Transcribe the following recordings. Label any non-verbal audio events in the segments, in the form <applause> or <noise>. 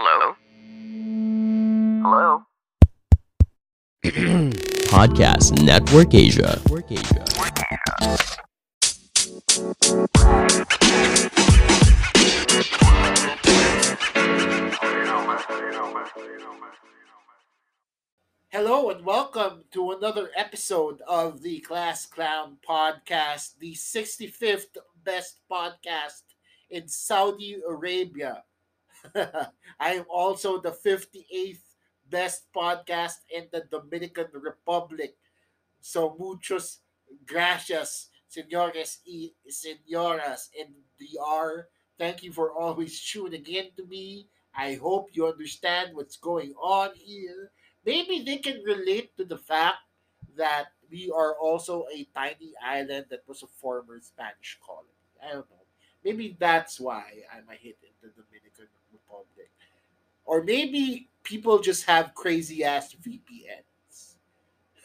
Hello? Hello? <clears throat> Podcast Network Asia. Network Asia. Hello and welcome to another episode of the Class Clown Podcast, the 65th best podcast in Saudi Arabia. <laughs> I am also the 58th best podcast in the Dominican Republic. So muchos gracias, señores y señoras in DR. Thank you for always tuning in to me. I hope you understand what's going on here. Maybe they can relate to the fact that we are also a tiny island that was a former Spanish colony. I don't know. Maybe that's why I'm a hit in the. Or maybe people just have crazy ass VPNs.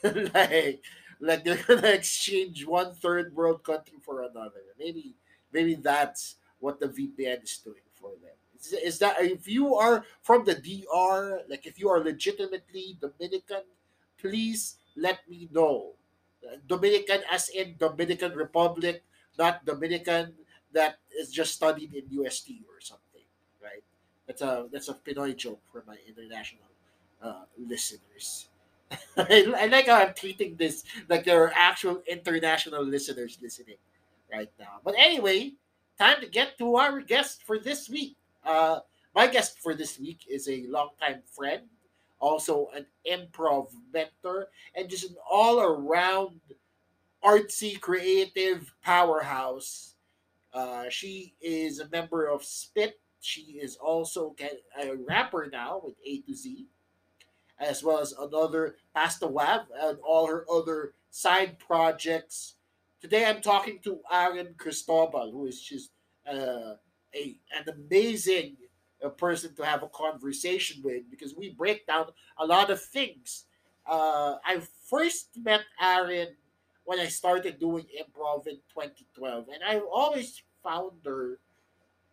<laughs> like like they're gonna exchange one third world country for another. Maybe maybe that's what the VPN is doing for them. Is, is that if you are from the DR, like if you are legitimately Dominican, please let me know. Dominican as in Dominican Republic, not Dominican that is just studied in UST or something? That's a that's a Pinoy joke for my international uh, listeners. <laughs> I, like how I'm treating this like there are actual international listeners listening right now. But anyway, time to get to our guest for this week. Uh, my guest for this week is a longtime friend, also an improv mentor, and just an all around artsy, creative powerhouse. Uh, she is a member of Spit. She is also a rapper now with A to Z, as well as another Pasta Wab and all her other side projects. Today I'm talking to Aryn Cristobal, who is just uh, a an amazing uh, person to have a conversation with because we break down a lot of things. Uh, I first met Aryn when I started doing improv in 2012, and I've always found her,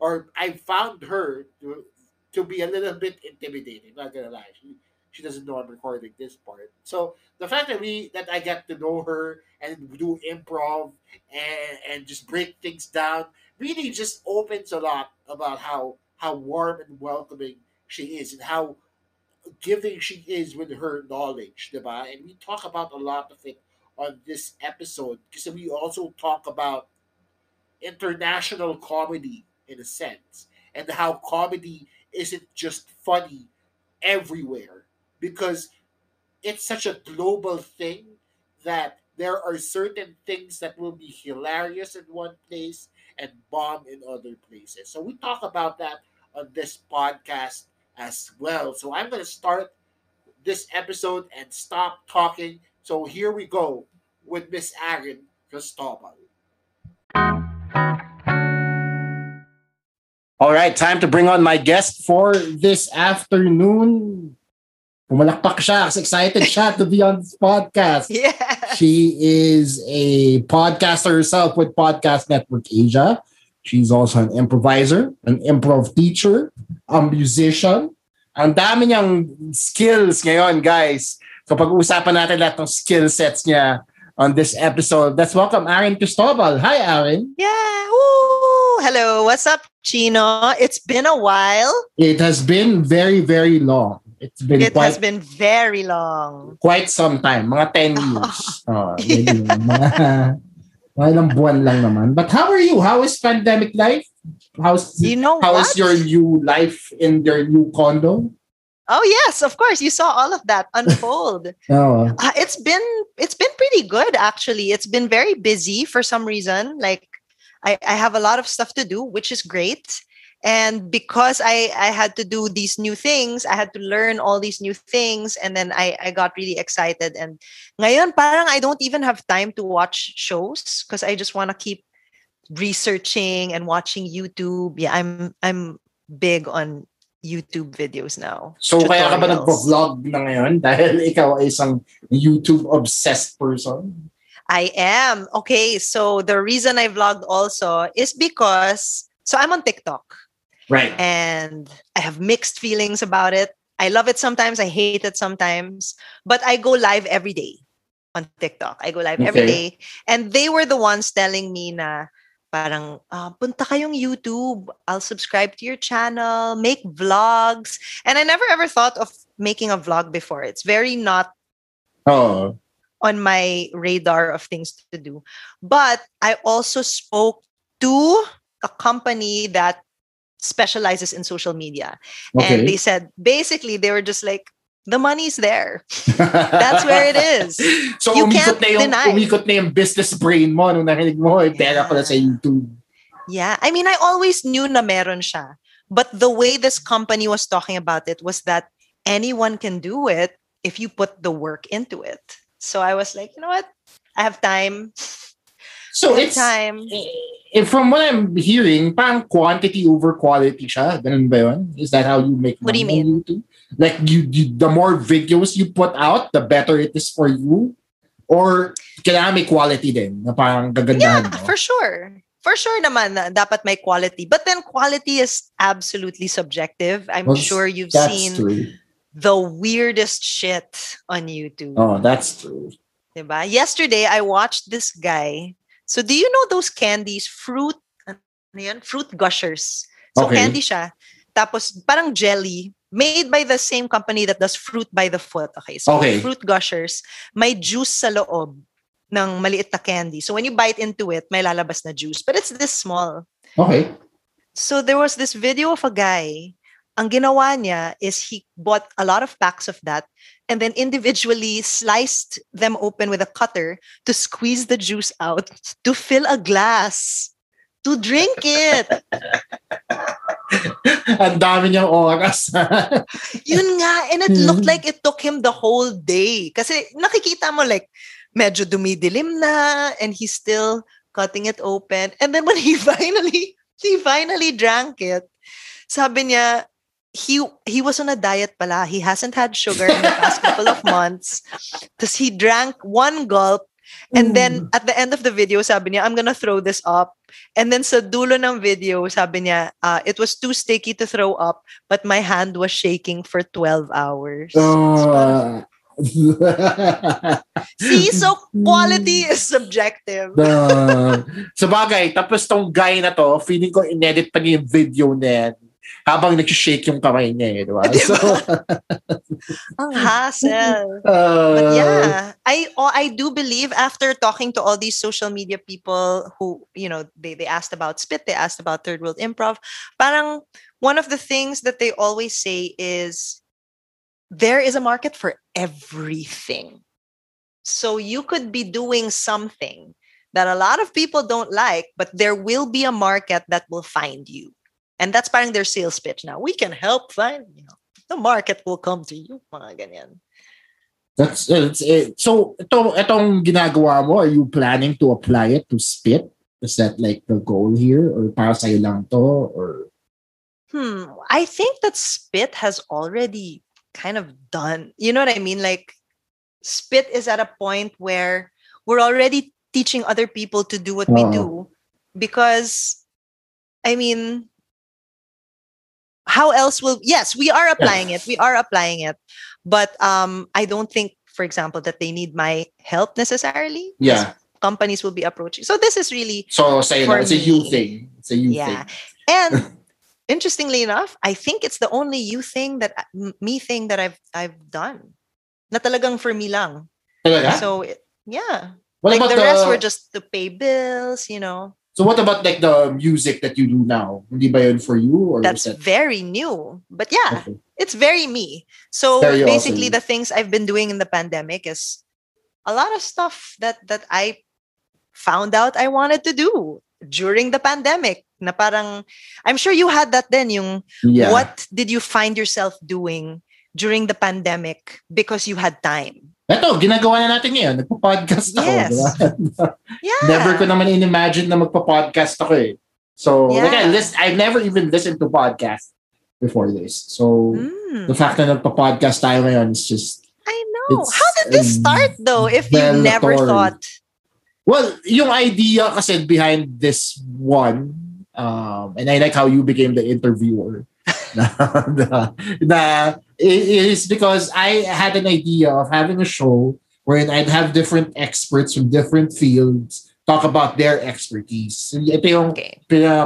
or I found her to to be a little bit intimidating. Not gonna lie, she she doesn't know I'm recording this part. So the fact that we that I get to know her and do improv and and just break things down really just opens a lot about how how warm and welcoming she is and how giving she is with her knowledge, diba? And we talk about a lot of it on this episode because we also talk about international comedy in a sense and how comedy isn't just funny everywhere because it's such a global thing that there are certain things that will be hilarious in one place and bomb in other places. So we talk about that on this podcast as well. So I'm going to start this episode and stop talking. So here we go with Miss Aryn Cristobal. All right, time to bring on my guest for this afternoon. Pumalakpak siya kasi excited siya to be on this podcast. <laughs> Yeah. She is a podcaster herself with Podcast Network Asia. She's also an improviser, an improv teacher, a musician. Ang dami niyang skills ngayon, guys. So pag-uusapan natin lahat ng skill sets niya on this episode. Let's welcome Aaron Cristobal. Hi, Aaron. Yeah. Woo. Hello. What's up, Chino? It's been a while. It has been very, very long. It's been It quite, has been very long. quite some time. Mga 10 <laughs> years. Oh, maybe <laughs> mga, mga ilang buwan lang naman. But how are you? How is pandemic life? How's, You know how is your new life in your new condo? Oh yes, of course. You saw all of that <laughs> unfold. Oh, uh, it's been it's been pretty good actually. It's been very busy for some reason. Like I, I have a lot of stuff to do, which is great. And because I, I had to do these new things, I had to learn all these new things. And then I, I got really excited. And ngayon, parang I don't even have time to watch shows because I just want to keep researching and watching YouTube. Yeah, I'm I'm big on YouTube videos now. so kaya ka ba nagpo-vlog na ngayon <laughs> dahil ikaw ay isang YouTube-obsessed person? I am. Okay, so the reason I vlogged also is because so I'm on TikTok. Right. and I have mixed feelings about it. I love it sometimes, I hate it sometimes, but I go live every day on TikTok. I go live every Okay. day. And they were the ones telling me na parang ah, punta kayong YouTube, I'll subscribe to your channel, make vlogs. And I never ever thought of making a vlog before. It's very not Oh. On my radar of things to do. But I also spoke to a company that specializes in social media. And they said basically they were just like, the money's there. <laughs> That's where it is. so You can't na yung deny. umikot na yung business brain mo nung narinig mo eh pera pala sa Yeah. YouTube. Yeah. I mean, I always knew na meron siya. But the way this company was talking about it was that anyone can do it if you put the work into it. So I was like, you know what? I have time. So have it's time. eh, from what I'm hearing, parang quantity over quality siya. Ganun ba yun? Is that how you make What do you money on YouTube? Like you, you, the more videos you put out, the better it is for you? Or kailangan may quality din na parang gagandahan Yeah, mo? for sure. For sure naman na dapat may quality. But then quality is absolutely subjective. I'm Well, sure you've That's seen true. The weirdest shit on YouTube. Oh, that's true. Diba? Yesterday, I watched this guy. So do you know those candies? Fruit, ano? Fruit gushers. So Okay. candy siya. Tapos parang jelly made by the same company that does fruit by the foot. Okay. So Okay. fruit gushers, may juice sa loob ng maliit na candy. So when you bite into it, may lalabas na juice. But it's this small. Okay. So there was this video of a guy. Ang ginawa niya is he bought a lot of packs of that and then individually sliced them open with a cutter to squeeze the juice out to fill a glass to drink it. <laughs> Ang dami niyang oras. <laughs> Yun nga. And it looked Mhm. like it took him the whole day. Kasi nakikita mo like medyo dumidilim na and he's still cutting it open. And then when he <laughs> finally, he finally drank it, sabi niya, he he was on a diet pala. He hasn't had sugar in the past couple of months. Because he drank one gulp and then at the end of the video, sabi niya, I'm gonna throw this up. And then sa dulo ng video, sabi niya, uh, it was too sticky to throw up, but my hand was shaking for 12 hours. Oh. See, so quality is subjective. Uh, sa bagay, tapos tong guy na to, feeling ko inedit pa niya yung video na yan habang nag-shake yung kamay niya eh, di ba? <laughs> Di So, Ang <laughs> hassle. uh, But yeah, I oh, I do believe after talking to all these social media people who, you know, they, they asked about spit, they asked about third world improv. Parang one of the things that they always say is there is a market for everything. So you could be doing something that a lot of people don't like, but there will be a market that will find you. And that's parang their sales pitch now. We can help find, you know, the market will come to you. Mga ganyan. That's it's it. So ito itong ginagawa mo, are you planning to apply it to spit? Is that like the goal here or para sa'yo lang to or Hmm. I think that Spit has already kind of done. You know what I mean? Like Spit is at a point where we're already teaching other people to do what we do because I mean how else will yes, we are applying it. We are applying it. But um I don't think for example that they need my help necessarily Yeah. Companies will be approaching. So this is really so sa'yo For lang, it's a you thing. It's a you yeah thing. and <laughs> interestingly enough i think it's the only you thing that me thing that i've i've done na talagang for me lang Talaga? so it- yeah what like about the rest were just to pay bills you know So what about like the music that you do now? Hindi ba yun for you or that's that very new but yeah okay. it's very me so Very basically awesome. the things i've been doing in the pandemic is a lot of stuff that that i found out i wanted to do during the pandemic na parang i'm sure you had that then yung Yeah. What did you find yourself doing during the pandemic because you had time? Eto, ginagawa na natin ngayon. Nagpa-podcast ako. Yes. di ba? <laughs> Yeah. never ko naman in-imagine na magpa-podcast ako eh. So, like I Yeah. list, I've never even listened to podcast before this. So, Mm, the fact na nagpa-podcast tayo ngayon is just, I know. it's How did this start though? If you never thought. well, yung idea kasi behind this one Um, and I like how you became the interviewer. <laughs> na, na, na it is because I had an idea of having a show wherein I'd have different experts from different fields talk about their expertise. Ito yung Okay.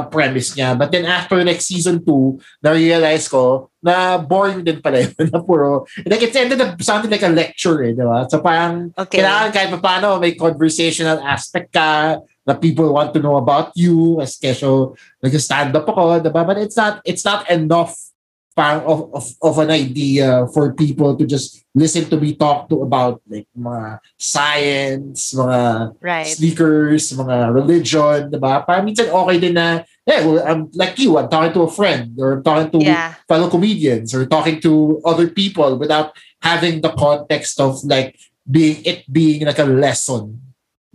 premise niya. But then after like season 2, na-realize ko na boring din pala yun <laughs> na puro. Like it ended up sounding like a lecture eh, di ba? So parang Okay. kailangan kahit pa paano may conversational aspect ka na people want to know about you as keso nag-stand up ako, di ba? But it's not it's not enough parang of, of, of an idea for people to just listen to me talk to about like mga science, mga Right. sneakers, mga religion, diba? Parang minsan okay din na, yeah, well, I'm like you, I'm talking to a friend or I'm talking to Yeah. fellow comedians or talking to other people without having the context of like being it being like a lesson.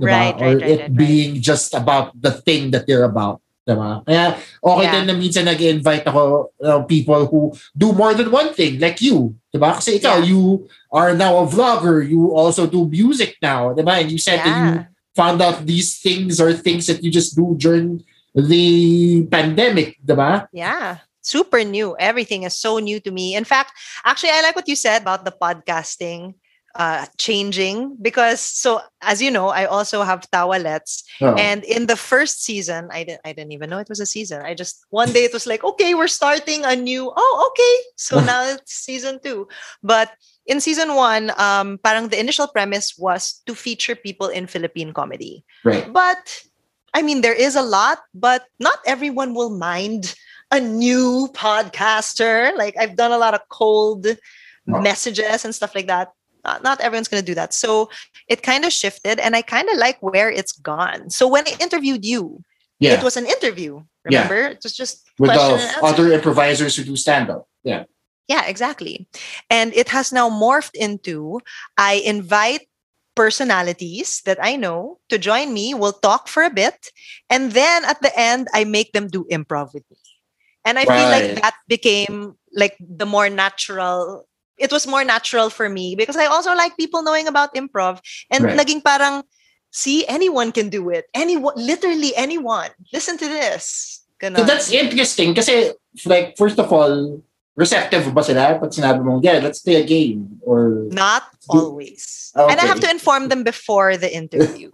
Diba? Right, or right, right, it right, right. being just about the thing that they're about. Diba? Kaya okay Yeah. din na minsan nag-invite ako uh, people who do more than one thing like you. Diba? Kasi ikaw, Yeah. you are now a vlogger. You also do music now. Diba? And you said that you found out these things are things that you just do during the pandemic, diba? Yeah. Super new. Everything is so new to me. In fact, actually, I like what you said about the podcasting uh changing because so as you know i also have tawalets Oh. and in the first season i didn't i didn't even know it was a season i just one day it was like okay we're starting a new oh okay so <laughs> now it's season two but in season one um parang the initial premise was to feature people in philippine comedy right. but I mean, there is a lot, but not everyone will mind a new podcaster. Like I've done a lot of cold messages and stuff like that. Not, not everyone's going to do that. So it kind of shifted, and I kind of like where it's gone. So when I interviewed you, Yeah. it was an interview. Yeah. Remember? It was just With question the and other improvisers who do stand up. Yeah. Yeah, exactly. And it has now morphed into I invite personalities that I know to join me. We'll talk for a bit. And then at the end, I make them do improv with me. And I feel like that became like the more natural. It was more natural for me because I also like people knowing about improv. And Right. naging parang, see, anyone can do it. Anyone, literally anyone. Listen to this. So that's interesting kasi like first of all, receptive ba sila pag sinabi mo, yeah, let's play a game or Not always. And I have to inform them before the interview.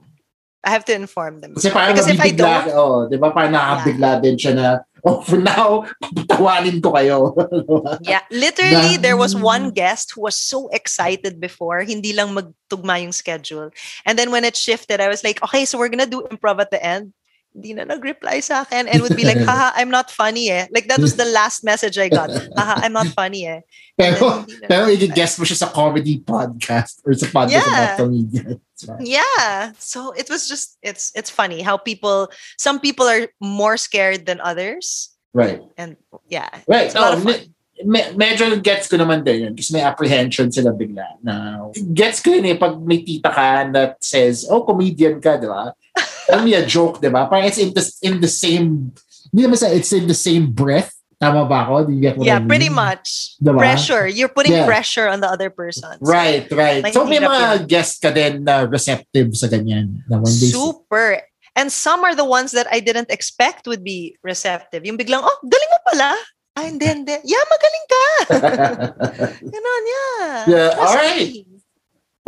I have to inform them. kasi parang Because if I don't, oh, di ba parang nakabigla din siya na, oh, for now, papatawanin ko kayo. <laughs> yeah, literally, there was one guest who was so excited before, hindi lang magtugma yung schedule. And then when it shifted, I was like, okay, so we're gonna do improv at the end. Hindi na nag-reply sa akin and would be like, <laughs> haha, I'm not funny eh. Like that was the last message I got. <laughs> Haha, I'm not funny eh. And pero, then pero i-guess mo siya sa comedy podcast or sa podcast Yeah. about comedians. Right? Yeah. So it was just it's it's funny how people some people are more scared than others. Right. And yeah. Right. It's Oh, fun. me- medyo gets ko naman din yun kasi may apprehension sila bigla na gets ko yun eh pag may tita ka that says, oh, comedian ka, di ba? Tell me a joke, di ba? Parang it's in the, in the same, hindi naman sa, it's in the same breath. Tama ba ako? Do you get what Yeah, I mean? pretty much. Diba? Pressure. You're putting Yeah. pressure on the other person. So, Right, right. So may mga yun. guests ka din na receptive sa ganyan. Na when they Super. And some are the ones that I didn't expect would be receptive. Yung biglang, oh, galing mo pala. Ah, hindi, hindi. Yeah, magaling ka. <laughs> Ganon, yeah. Yeah, Trust alright. me.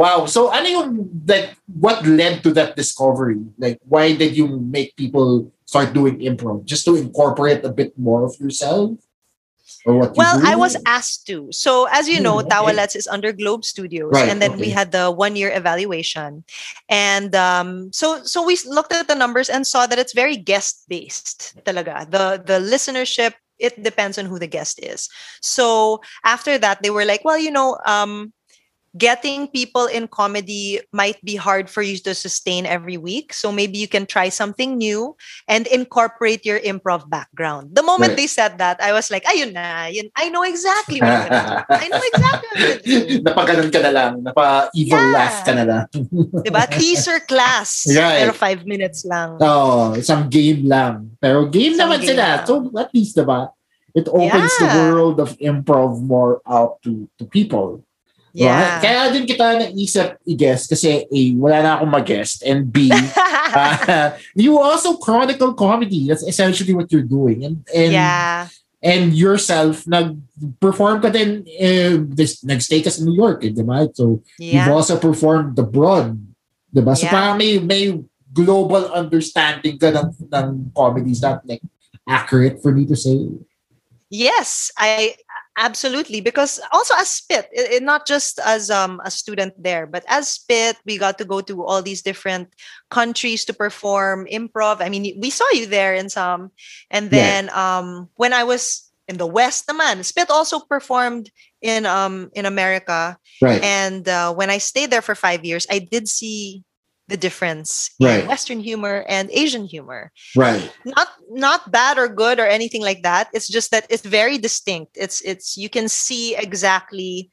wow. So ano yung, like, what led to that discovery? Like, why did you make people start doing improv? Just to incorporate a bit more of yourself? Or what you Well? I was asked to. So, as you know, Hmm, okay. Tawalets is under Globe Studios, Right, and then we had the one-year evaluation, and um, so so we looked at the numbers and saw that it's very guest-based. Talaga, the the listenership it depends on who the guest is. So after that, they were like, well, you know, um, getting people in comedy might be hard for you to sustain every week. So maybe you can try something new and incorporate your improv background. The moment Right. they said that, I was like, ayun na, yun, I know exactly what I'm gonna do. I know exactly what I'm gonna do. <laughs> Napaganon ka na lang. Napa-evil Yeah. laugh ka na lang. <laughs> Diba? Teaser class. <laughs> Right. Pero five minutes lang. Oo, isang game lang. Pero game Isang naman game sila. lang. So at least, diba? It opens the world of improv more out to to people. Yeah. Kaya din kita naisip i-guess kasi A, wala na akong mag-guest and B, <laughs> uh, you also chronicle comedy. That's essentially what you're doing. And and yeah. and yourself nag-perform ka din eh, this, nag-stay ka sa New York, eh, di ba? So you've Yeah. also performed abroad. Di ba? So Yeah. parang may, may global understanding ka ng, ng comedy. Is that like accurate for me to say? Yes, I absolutely because also as Spit, it, it- not just as um a student there, but as Spit, we got to go to all these different countries to perform improv. I mean, we saw you there in some, and Yeah. then um when I was in the West, the man Spit also performed in um in America, Right. and uh, when I stayed there for five years, I did see the difference Right. in Western humor and Asian humor right. not not bad or good or anything like that it's just that it's very distinct it's it's you can see exactly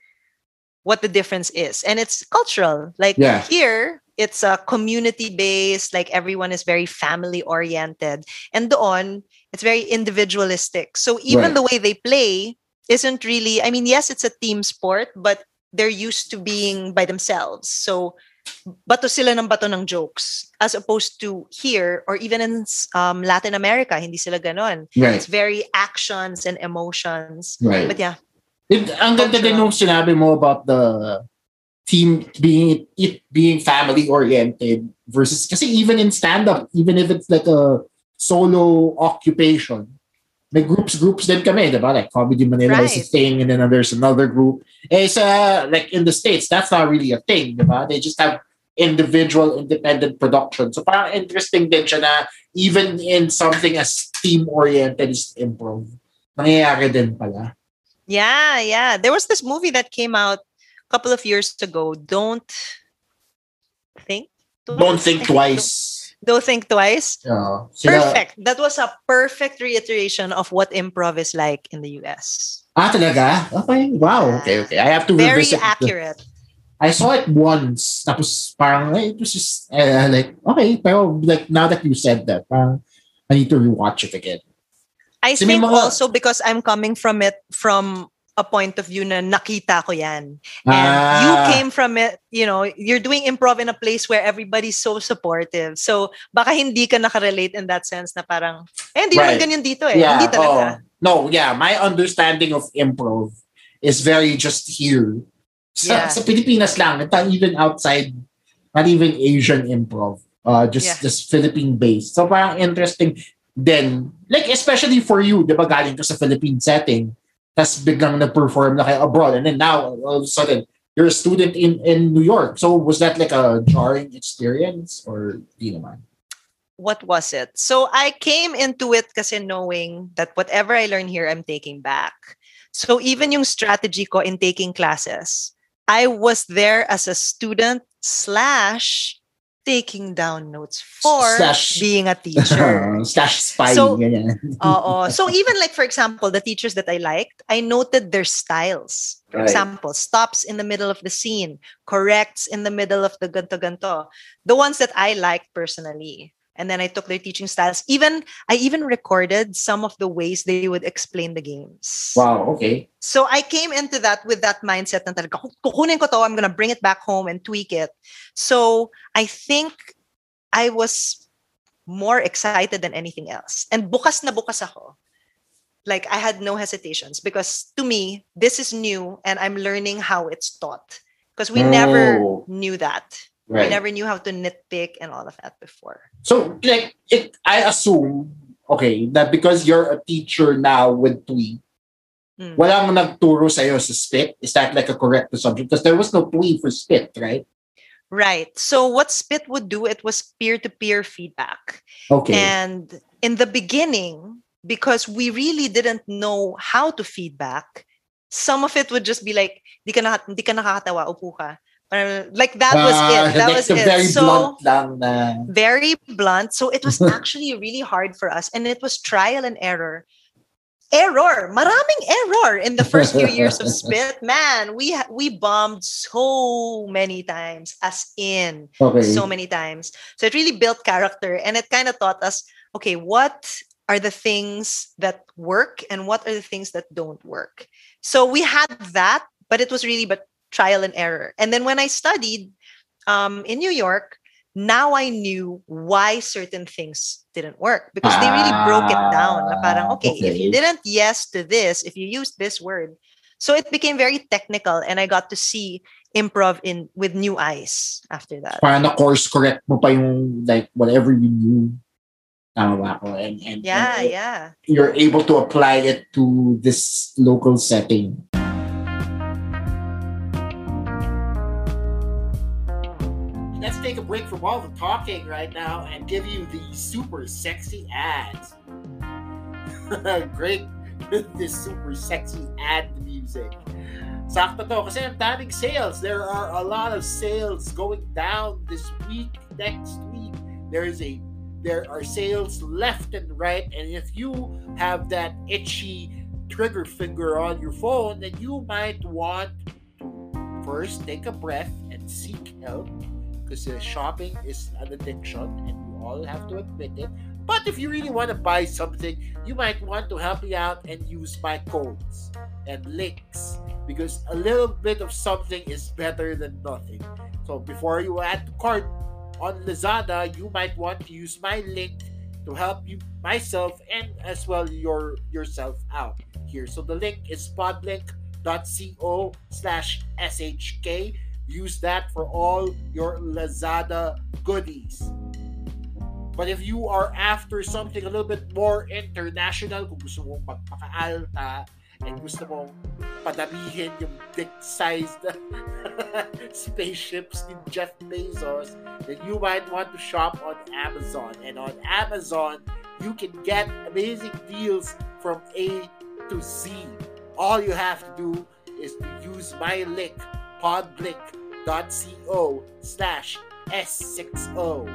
what the difference is and it's cultural like Yeah. here it's a community based like everyone is very family oriented and on it's very individualistic so even Right. the way they play isn't really i mean yes it's a team sport but they're used to being by themselves so bato sila ng bato ng jokes as opposed to here or even in um, Latin America hindi sila ganon Right. it's very actions and emotions Right. but yeah It, ang ganda din nung sinabi mo about the team being it being family oriented versus kasi even in stand up even if it's like a solo occupation may groups groups din kami diba like comedy Manila is a thing and then there's another group. Eh sa like in the states that's not really a thing diba they just have individual independent production. So parang interesting din siya na even in something as team oriented as improv nangyayari din pala. Yeah yeah. There was this movie that came out a couple of years ago don't think don't think twice. Don't, think twice Yeah. Sila- perfect that was a perfect reiteration of what improv is like in the US Ah, talaga? Okay. Wow. Okay, okay. I have to very revisit. the- accurate I saw it once. Tapos parang, eh, it was just, uh, like, okay. Pero like, now that you said that, parang, I need to rewatch it again. I may think mga- also because I'm coming from it from a point of view na nakita ko yan. And you Ah. came from it, you know, you're doing improv in a place where everybody's so supportive. So baka hindi ka nakarelate in that sense na parang, eh, hindi Right. naman ganyan dito eh. Yeah. Hindi talaga. oh. No, yeah. My understanding of improv is very just here. Sa, Yeah. sa Pilipinas lang. Not even outside, not even Asian improv. Uh, just, Yeah. just Philippine based. So parang interesting then like especially for you, di ba galing ka sa Philippine setting, tas biglang nag-perform na kayo abroad and then now all of a sudden you're a student in in New York. So was that like a jarring experience or di naman? What was it? So I came into it kasi knowing that whatever I learn here, I'm taking back. So even yung strategy ko in taking classes, I was there as a student slash taking down notes for Slash- being a teacher. <laughs> Slash spy. So-. Oo. So even like for example, the teachers that I liked, I noted their styles. For Right. example, stops in the middle of the scene, corrects in the middle of the ganto ganto. The ones that I liked personally. And then I took their teaching styles. Even I even recorded some of the ways they would explain the games. Wow, okay. So I came into that with that mindset na talaga, kukunin ko to, I'm gonna bring it back home and tweak it. So I think I was more excited than anything else. And bukas na bukas ako. Like I had no hesitations because to me, this is new and I'm learning how it's taught. Because we never Oh. knew that. Right. We never knew how to nitpick and all of that before. So, like, it, I assume, okay, that because you're a teacher now with TWI, Mm. walang nagturo sa'yo sa spit? Is that like a correct assumption? Because there was no TWI for spit, right? Right. So what Spit would do, it was peer-to-peer feedback. Okay. And in the beginning, because we really didn't know how to feedback, some of it would just be like, di ka, na, di ka nakakatawa, upo ka. Like that was Ah, it. That was it. very so blunt lang very blunt. So it was <laughs> actually really hard for us. And it was trial and error. Error. Maraming error in the first few years of Spit. <laughs> Man, we ha- we bombed so many times, as in okay. so many times. So it really built character and it kind of taught us okay, what are the things that work and what are the things that don't work? So we had that, but it was really but trial and error. And then when I studied um, in New York, now I knew why certain things didn't work because they really broke it down. Na parang, okay, if you didn't yes to this, if you used this word. So it became very technical and I got to see improv in with new eyes after that. Parang na course correct mo pa yung like whatever you knew. Tama ba? And, and, Yeah, and yeah. you're able to apply it to this local setting. Take a break from all the talking right now and give you the super sexy ads. <laughs> Great <laughs> this super sexy ad music. Sakto to kasi ang sales. There are a lot of sales going down this week, next week. There is a there are sales left and right and if you have that itchy trigger finger on your phone then you might want to first take a breath and seek help because uh, shopping is an addiction and we all have to admit it. But if you really want to buy something, you might want to help me out and use my codes and links because a little bit of something is better than nothing. So before you add to cart on Lazada, you might want to use my link to help you myself and as well your yourself out here. So the link is podlink.co slash shk use that for all your Lazada goodies. But if you are after something a little bit more international, kung gusto mong magpaka-alta and gusto mong padamihin yung dick-sized <laughs> spaceships ni Jeff Bezos, then you might want to shop on Amazon. And on Amazon, you can get amazing deals from A to Z. All you have to do is to use my link, podlink.co slash S60.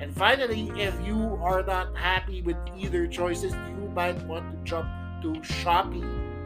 And finally, if you are not happy with either choices, you might want to jump to Shopee.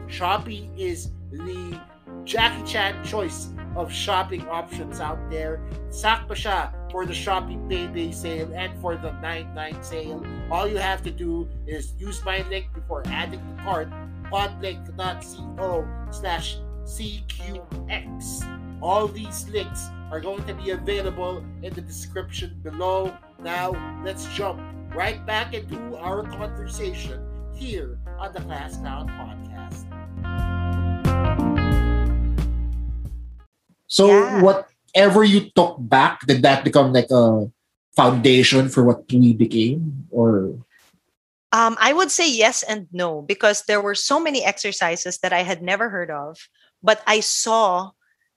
Shopee is the Jackie Chan choice of shopping options out there. Sakto siya for the Shopee Payday sale and for the 99 sale. All you have to do is use my link before adding to cart podlink.co slash CQX. All these links are going to be available in the description below. Now, let's jump right back into our conversation here on the Class Clown Podcast. So Yeah. whatever you took back, did that become like a foundation for what we became? Or Um, I would say yes and no because there were so many exercises that I had never heard of, but I saw.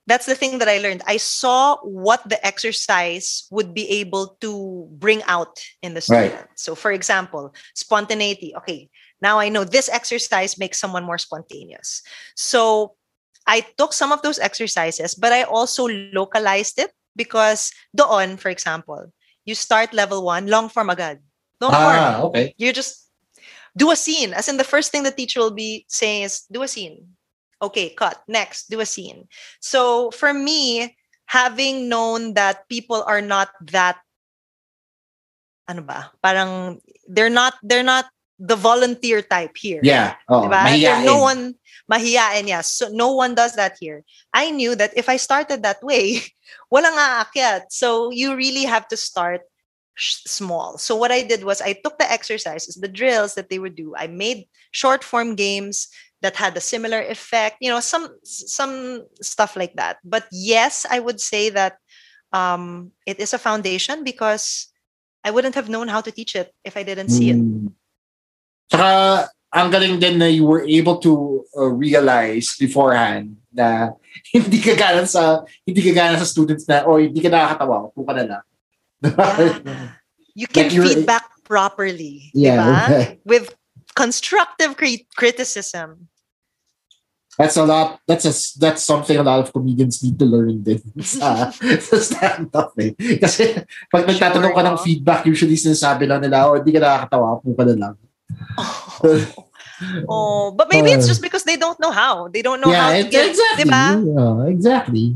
That's the thing that I learned. I saw what the exercise would be able to bring out in the student. Right. So, for example, spontaneity. Okay, now I know this exercise makes someone more spontaneous. So, I took some of those exercises, but I also localized it because doon, for example, you start level one, long form agad. Long form ah, okay. you just do a scene as in the first thing the teacher will be saying is do a scene okay cut. Next do a scene. So for me having known that people are not that ano ba? Parang they're not they're not the volunteer type here. Yeah. Oh? No one mahiyain yes. So no one does that here. I knew that if i started that way <laughs> walang aakyat. So you really have to start small. So what i did was i took the exercises the drills that they would do. I made short form games that had a similar effect you know some some stuff like that but yes i would say that um it is a foundation because i wouldn't have known how to teach it if i didn't see it Mm. Saka, ang galing din na you were able to uh, realize beforehand na <laughs> hindi ka gana sa hindi ka gana sa students na oh hindi ka nakakatawa upo ka na lang. Yeah. <laughs> you can Like feedback properly Yeah, diba? with constructive cri- criticism That's a lot. That's a that's something a lot of comedians need to learn din <laughs> sa, sa stand-up eh. Kasi pag nagtatanong ka ng feedback, usually sinasabi lang nila, oh, hindi ka nakakatawa, upo ka na lang. <laughs> oh but maybe it's just because they don't know how they don't know how to it- get exactly. diba? Yeah, exactly.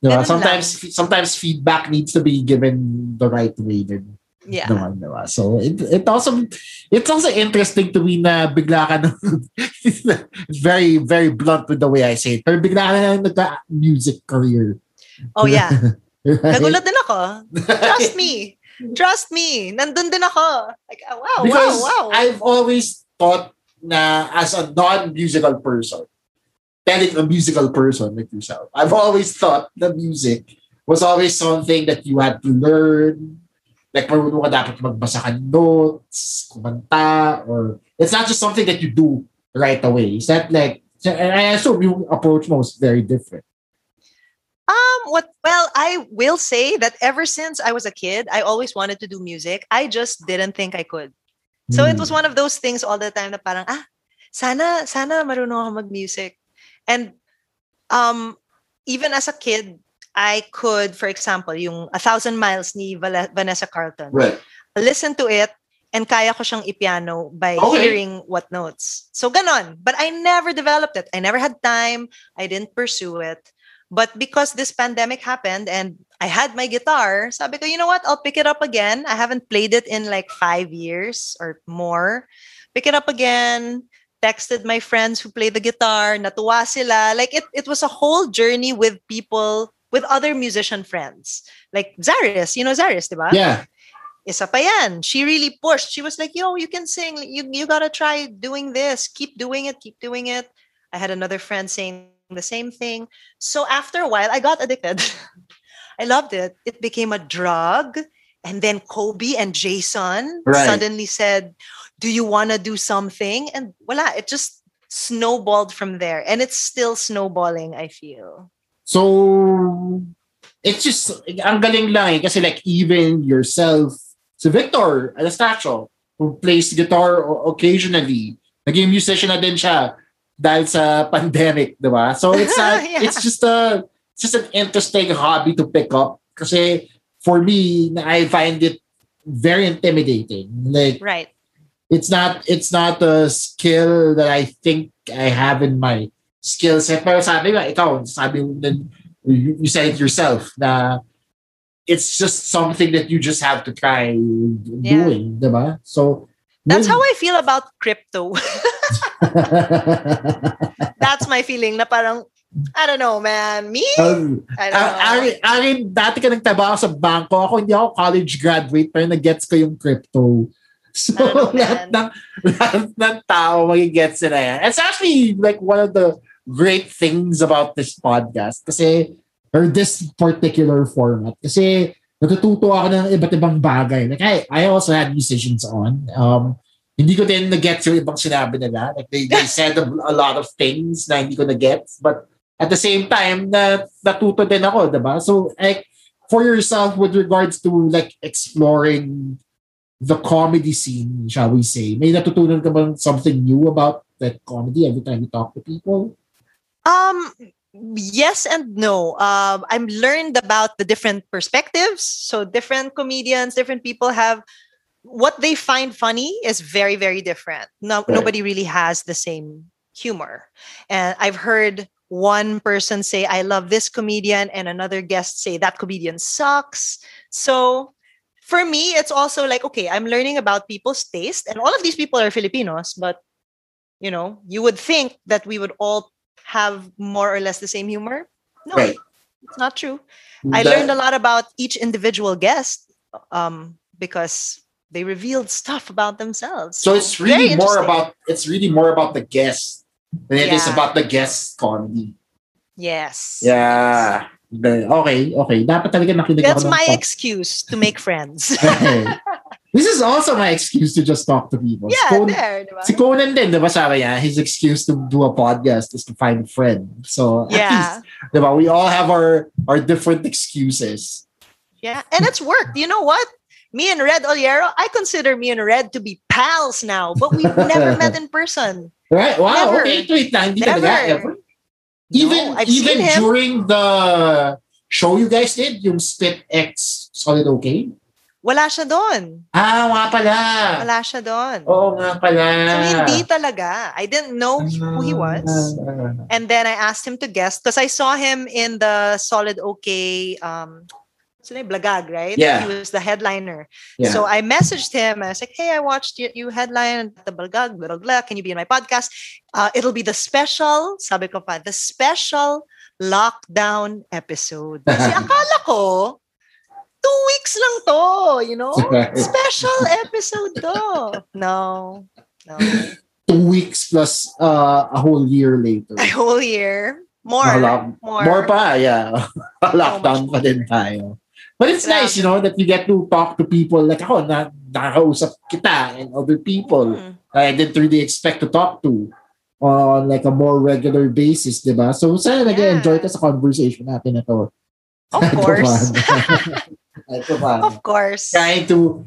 Diba? Sometimes sometimes feedback needs to be given the right way din. Yeah. naman, diba? So it, it also it's also interesting to me na bigla ka na <laughs> very very blunt with the way I say it. Pero bigla ka na nagka music career. Oh yeah. <laughs> Right? Nagulat din ako. <laughs> Trust me. Trust me. Nandun din ako. Like, oh, wow, because wow, wow. I've always thought na as a non-musical person, telling a musical person like yourself, I've always thought the music was always something that you had to learn. Like, marunong ka dapat magbasa ka notes, kumanta, or it's not just something that you do right away. Is that like, and I assume your approach was very different. Um, what? Well, I will say that ever since I was a kid, I always wanted to do music. I just didn't think I could. So it was Hmm. one of those things all the time na parang, ah, sana, sana marunong ako mag-music. And um, even as a kid, I could, for example, yung A Thousand Miles ni Vanessa Carlton, Right. listen to it and kaya ko siyang ipiano by Okay. hearing what notes. So ganon. But I never developed it. I never had time. I didn't pursue it. But because this pandemic happened and I had my guitar, sabi ko, you know what? I'll pick it up again. I haven't played it in like five years or more. Pick it up again. Texted my friends who play the guitar. Natuwa sila. Like it, it was a whole journey with people, with other musician friends. Like Zaris. You know Zaris, diba? Yeah. isa pa yan. She really pushed. She was like, yo, you can sing. You, you gotta try doing this. Keep doing it. Keep doing it. I had another friend saying the same thing. So after a while, I got addicted. <laughs> I loved it. It became a drug. And then Kobe and Jason Right. suddenly said, do you want to do something? And voila, it just snowballed from there. And it's still snowballing, I feel. So, it's just, ang galing lang eh. Kasi like, even yourself, si Victor Anastacio, who plays guitar occasionally, naging musician na din siya dahil sa <laughs> pandemic, di ba? So, it's not, <laughs> Yeah. it's just a, it's just an interesting hobby to pick up. Kasi, for me, I find it very intimidating. Like, Right. it's not it's not a skill that I think I have in my skill set. Pero sabi nga, ikaw, sabi mo din, you, you said it yourself, na it's just something that you just have to try doing, diba? So, That's how I feel about crypto. <laughs> That's my feeling na parang, I don't know, man. Me? Um, I don't know. Aryn, Aryn, dati ka nagtrabaho sa bangko. Ako hindi ako college graduate pero nag-gets ko yung crypto. <laughs> So, Ano, lahat ng, lahat ng tao magigets nila yan. It's actually like one of the great things about this podcast kasi or this particular format kasi natututo ako ng iba't ibang bagay. Like, I, I also had musicians on. Um, hindi ko din na-get yung ibang sinabi nila. Like, they, they said a, a lot of things na hindi ko na-get. But at the same time, na, natuto din ako, diba? So, like, for yourself with regards to like exploring the comedy scene, shall we say, may natutunan ka bang something new about that comedy every time you talk to people? Um, yes and no. Um, I'm learned about the different perspectives. So different comedians, different people have what they find funny is very, very different. No, Right. nobody really has the same humor. And I've heard one person say, I love this comedian, and another guest say, that comedian sucks. So for me, it's also like, okay, I'm learning about people's taste, and all of these people are Filipinos, but you know, you would think that we would all have more or less the same humor. No, Right. it's not true. I learned a lot about each individual guest um, because they revealed stuff about themselves. So it's really more about it's really more about the guest than it is Yeah. about the guest comedy. yes. Yeah. Okay, okay. Dapat talaga nakinig That's my excuse to make friends. <laughs> Okay. This is also my excuse to just talk to people. yeah, Si Conan, there. diba? si Conan din, di ba sabi niya, his excuse to do a podcast is to find a friend. So, at Yeah. least, di ba, we all have our, our different excuses. Yeah, and it's worked. You know what? Me and Red Ollero, I consider me and Red to be pals now, but we've never met in person. <laughs> Right? Wow, Never. okay. Wait lang, hindi Never. talaga ever. Even, no, even during the show you guys did, yung Spit X Solid OK? Wala siya doon. Ah, nga pala. Wala siya doon. Oo nga pala. So hindi talaga. I didn't know who he was. Ah, And then I asked him to guest because I saw him in the Solid OK um what's his name? Blagag, right? Yeah. He was the headliner. Yeah. So I messaged him. I was like, hey, I watched you, you headline at the Blagag, blah, blah. Can you be in my podcast? Uh, it'll be the special, sabi ko pa, the special lockdown episode. Kasi <laughs> akala ko, two weeks lang to, you know? <laughs> Special episode to. No. No. Two weeks plus uh, a whole year later. A whole year. More. Naka-lock- more. More pa, yeah. <laughs> Lockdown pa din tayo. But it's nice, you know, that you get to talk to people like ako, na nakakausap kita and other people Mm. I didn't really expect to talk to on like a more regular basis, di ba? So, sana nag-enjoy ka sa conversation natin na to. Of <laughs> course. Of course. Trying to,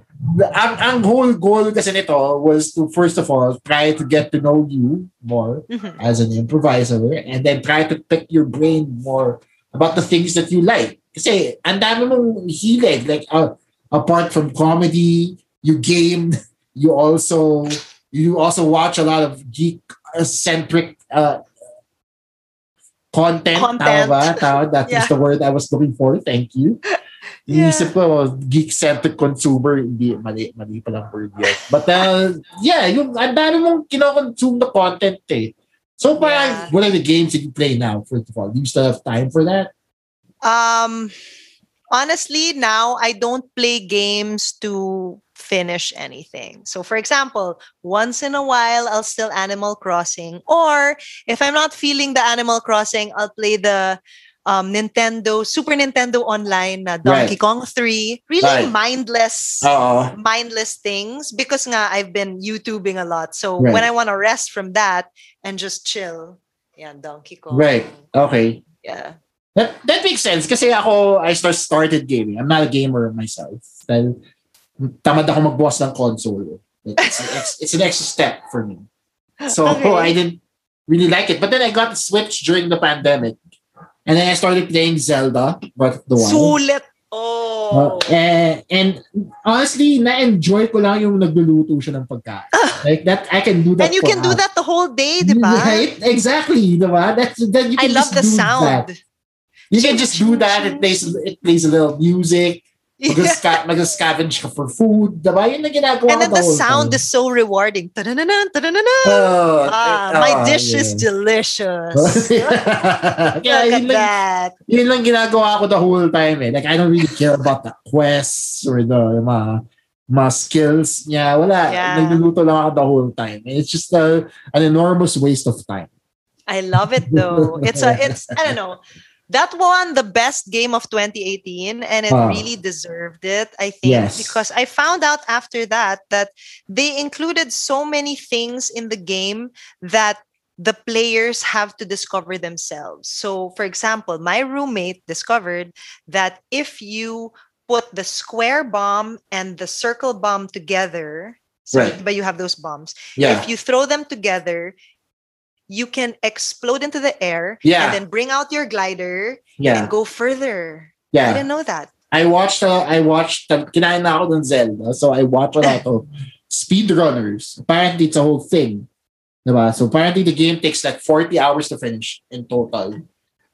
ang, ang whole goal kasi nito was to, first of all, try to get to know you more Mhm. as an improviser and then try to pick your brain more about the things that you like. Kasi ang dami mong hilig. Like, uh, apart from comedy, you game, you also you also watch a lot of geek-centric uh, content. Content. Tama ba? Tama, that is Yeah. the word I was looking for. Thank you. Yeah. Inisip ko, geek-centric consumer, hindi, mali, mali palang word yun. But, uh, yeah, yung, ang dami mong kinokonsume na content eh. So, parang, Yeah. what are the games that you play now, first of all? Do you still have time for that? Um honestly, now I don't play games to finish anything. So for example, once in a while I'll still Animal Crossing or if I'm not feeling the Animal Crossing, I'll play the um, Nintendo Super Nintendo online na Donkey Right. Kong 3. Really Right. mindless Oo. mindless things because nga I've been YouTubing a lot. So Right. when I want to rest from that and just chill, yeah, Donkey Kong. Right. Okay. Yeah. That, that makes sense. Kasi ako, I start, started gaming. I'm not a gamer myself. Dahil tamad ako magbukas ng console. It's, an it's an extra step for me. So <laughs> Okay. I didn't really like it. But then I got Switch during the pandemic. And then I started playing Zelda, Breath of the Wild. Sulit. Uh, Oh. eh, and honestly, na-enjoy ko lang yung nagluluto siya ng pagkain. Like that, I can do that and you can do that the whole day, di ba? Right? Exactly, di ba? That's, then you can I love the sound. that. You can just do that. It plays it plays a little music. Mag-sca- mag-scavenge ka for food. Diba? Yun na ginagawa And then the whole sound time. is so rewarding. Ta-da-na-na, ta-da-na-na. Oh, Ah, eh, my oh, dish is yeah. delicious. <laughs> Kaya Look yun at lang, that. yun lang ginagawa ko the whole time eh. Like, I don't really care about the quests or the mga, mga skills niya. Wala. Yeah. Nagluluto lang ako the whole time. It's just a, an enormous waste of time. I love it though. It's a it's I don't know. That won the best game of 2018 and it really deserved it, I think, Yes. because I found out after that that they included so many things in the game that the players have to discover themselves. So, for example, my roommate discovered that if you put the square bomb and the circle bomb together, so Right. but you have those bombs, Yeah. if you throw them together, you can explode into the air Yeah. and then bring out your glider yeah. and go further. I didn't know that. I watched, uh, I watched, uh, kinain na ako ng Zelda. So I watched a lot of <laughs> speedrunners. Apparently, it's a whole thing. Diba? So apparently, the game takes like 40 hours to finish in total.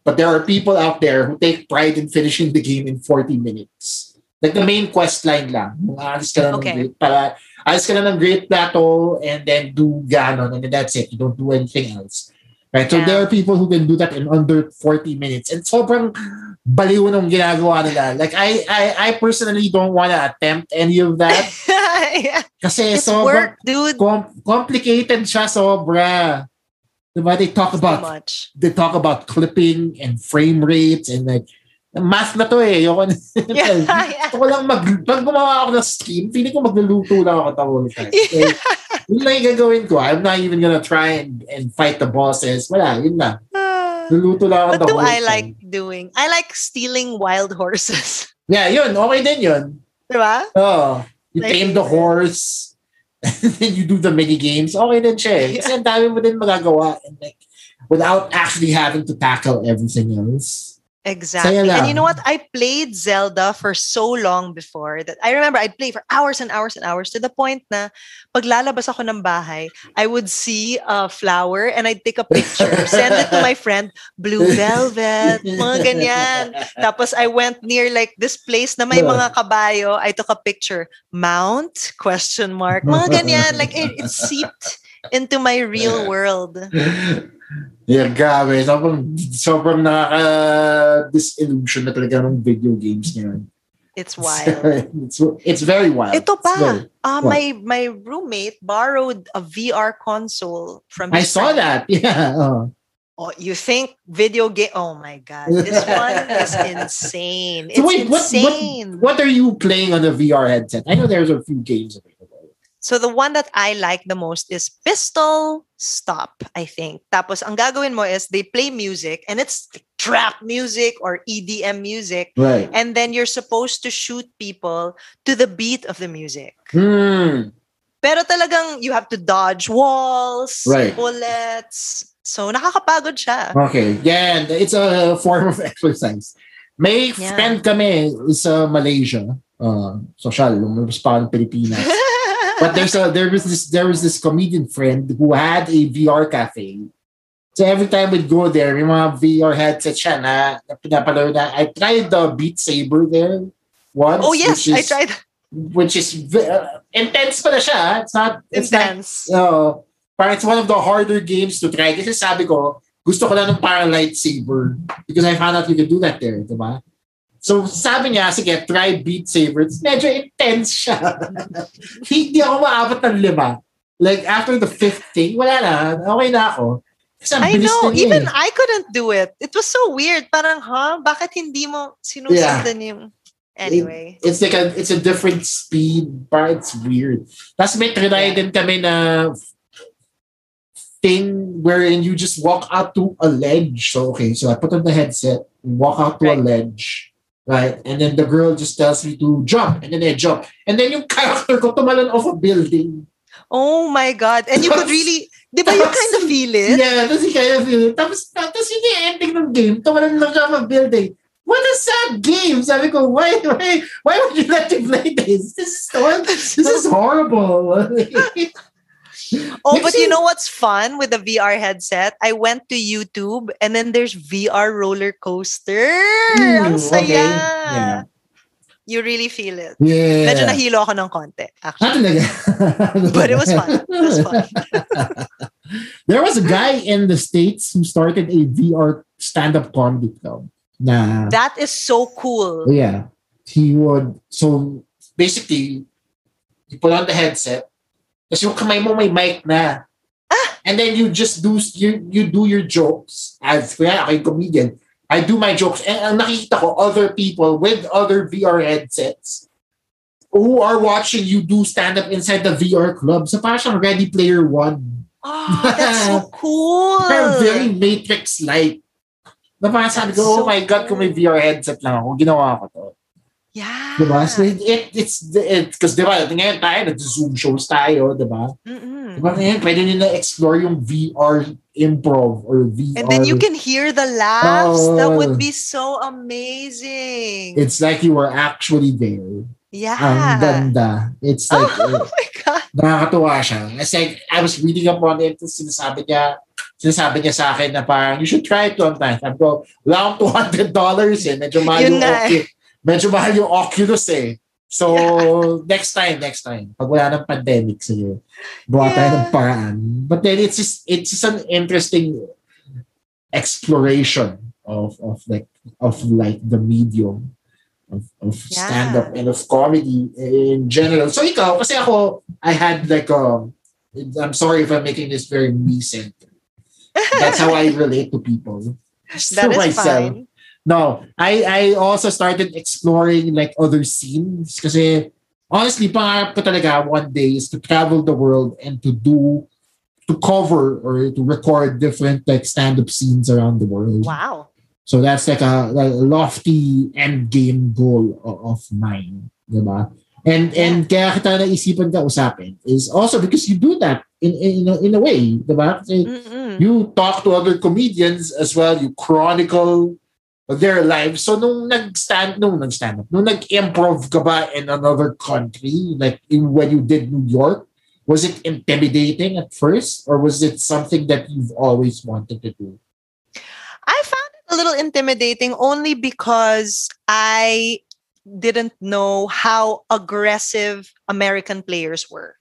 But there are people out there who take pride in finishing the game in 40 minutes. Like the main quest line lang. Yung Alis ka lang Okay. para, alis ka lang ng great plateau and then do ganon and then that's it. You don't do anything else. Right? So Yeah. there are people who can do that in under 40 minutes. And sobrang baliw nung ginagawa nila. Like, I, I, I personally don't want to attempt any of that. <laughs> yeah. Kasi It's sobrang work, dude. com- complicated siya sobra. Diba? They talk Too about much. they talk about clipping and frame rates and like math na to eh. Ayoko na. <laughs> Yeah, yeah. Lang mag... Pag gumawa ako ng stream, feeling ko magluluto lang ako the whole time. Yeah. So, yun lang yung gagawin ko. I'm not even gonna try and, and fight the bosses. Wala, yun lang. Luluto lang ako What the do I time. like doing? I like stealing wild horses. <laughs> Yeah, yun. Okay din yun. diba? Oh, you Like- tame the horse. <laughs> and then you do the mini games. Okay din siya eh. Kasi ang dami mo din magagawa. And like, without actually having to tackle everything else. Exactly. And you know what? I played Zelda for so long before that I remember I'd play for hours and hours and hours to the point na paglalabas ako ng bahay, I would see a flower and I'd take a picture, send it to my <laughs> friend, blue velvet, mga ganyan. Tapos I went near like this place na may mga kabayo. I took a picture. Mount? Question mark. Mga ganyan. Like it, it seeped into my real world. Yeah, grabe. Sobrang, sobrang nakaka-disillusion na talaga ng video games ngayon. It's wild. <laughs> it's, it's very wild. Ito pa. very- Uh, What? my my roommate borrowed a VR console from I saw friend. that. <laughs> Yeah. Oh. Oh, you think video game? Oh my god, this <laughs> one is insane. It's So wait, what, insane. what, what are you playing on the VR headset? I know there's a few games available. So the one that I like the most is Pistol Stop, I think. Tapos ang gagawin mo is they play music and it's trap music or EDM music Right. and then you're supposed to shoot people to the beat of the music. Hmm. Pero talagang you have to dodge walls, Right. bullets. So nakakapagod siya. Okay. Yeah, it's a form of <laughs> exercise. May Yeah. friend kami sa Malaysia. Uh, social, lumabas pa ng Pilipinas. <laughs> but there's a there was this there was this comedian friend who had a VR cafe. So every time we'd go there, may mga VR headset siya na, na pinapalaro na. I tried the Beat Saber there once. oh yes, which I tried Which is uh, intense pala siya. It's not, it's not, intense. uh, parang it's one of the harder games to try. Kasi sabi ko, gusto ko lang ng parang lightsaber because I found out you can do that there, di ba? So sabi niya, sige, try Beat Saber. Medyo intense siya. <laughs> Hindi ako maabot ng lima. Like, after the fifth thing, wala na. Okay na ako. I know, even eh. I couldn't do it. It was so weird. Parang, huh? Bakit hindi mo sinusundan yung... Anyway. It's like a, it's a different speed. Parang it's weird. Tapos may trinay din kami na thing wherein you just walk out to a ledge. So, okay, so I put on the headset, walk out to a Right. ledge, right? And then the girl just tells me to jump, and then I jump. And then yung character ko tumalon off a building. Oh my God. And you could really... Di ba you kind of feel it? Yeah, tapos you kind of feel it. Tapos, tapos yun yung ending ng game, tumalon lang siya off a building. What a sad game! Sabi ko, why, why, why would you let me play this? This is <laughs> this is horrible. <laughs> Oh, but you know what's fun with the VR headset? I went to YouTube and then there's VR roller coaster. Hmm, Ang saya. okay. Yeah. You really feel it. Yeah. Medyo nahilo ako ng konti, Ah, actually. <laughs> But it was fun. It was fun. <laughs> there was a guy in the States who started a VR stand-up comedy club. Na, That is so cool. yeah. He would, so basically, you put on the headset, tapos yung kamay mo may mic na. Ah! And then you just do, you, you do your jokes as, kaya ako yung comedian. I do my jokes. And ang nakikita ko, other people with other VR headsets who are watching you do stand-up inside the VR club. So parang siyang Ready Player One. Oh, that's so <laughs> cool. Very Matrix-like. Na parang sabi ko, oh my God, kung may VR headset lang ako, ginawa ko to. Yeah. Diba? So it, it, it's, it, because diba, ngayon tayo, nag-zoom shows tayo, diba? Mm-mm. Diba ngayon, pwede nila explore yung VR improv or VR. And then you can hear the laughs. that Oh. would be so amazing. It's like you were actually there. yeah. Ang ganda. It's like, <laughs> oh my God. nakakatuwa siya. It's like, I was reading up on it, sinasabi niya, sinasabi niya sa akin na parang, you should try it one time. Sabi ko, wala akong $200 eh. Medyo mahal Yun nga eh. Ocu- medyo mahal yung Oculus eh. So, <laughs> next time, next time. Pag wala ng pandemic, sige. Buha tayo ng Yeah. paraan. But then, it's just, it's just an interesting exploration of, of like, of like the medium of, of Yeah. stand-up and of comedy in general. So ikaw, kasi ako, I had like um I'm sorry if I'm making this very me-centered. That's how I relate to people. Just <laughs> That is myself. fine. No, I I also started exploring like other scenes kasi honestly, pangarap ko talaga one day is to travel the world and to do to cover or to record different like stand-up scenes around the world. Wow. So that's like a, a lofty end game goal of mine, diba? And and kaya kita naisipan ka usapin is also because you do that in in a, in a way, diba? Kasi you talk to other comedians as well, you chronicle their lives. So nung nag-stand, nung nag-stand up, nung nag-improv ka ba in another country, like in, when you did New York, was it intimidating at first or was it something that you've always wanted to do? I found it a little intimidating only because I didn't know how aggressive American players were.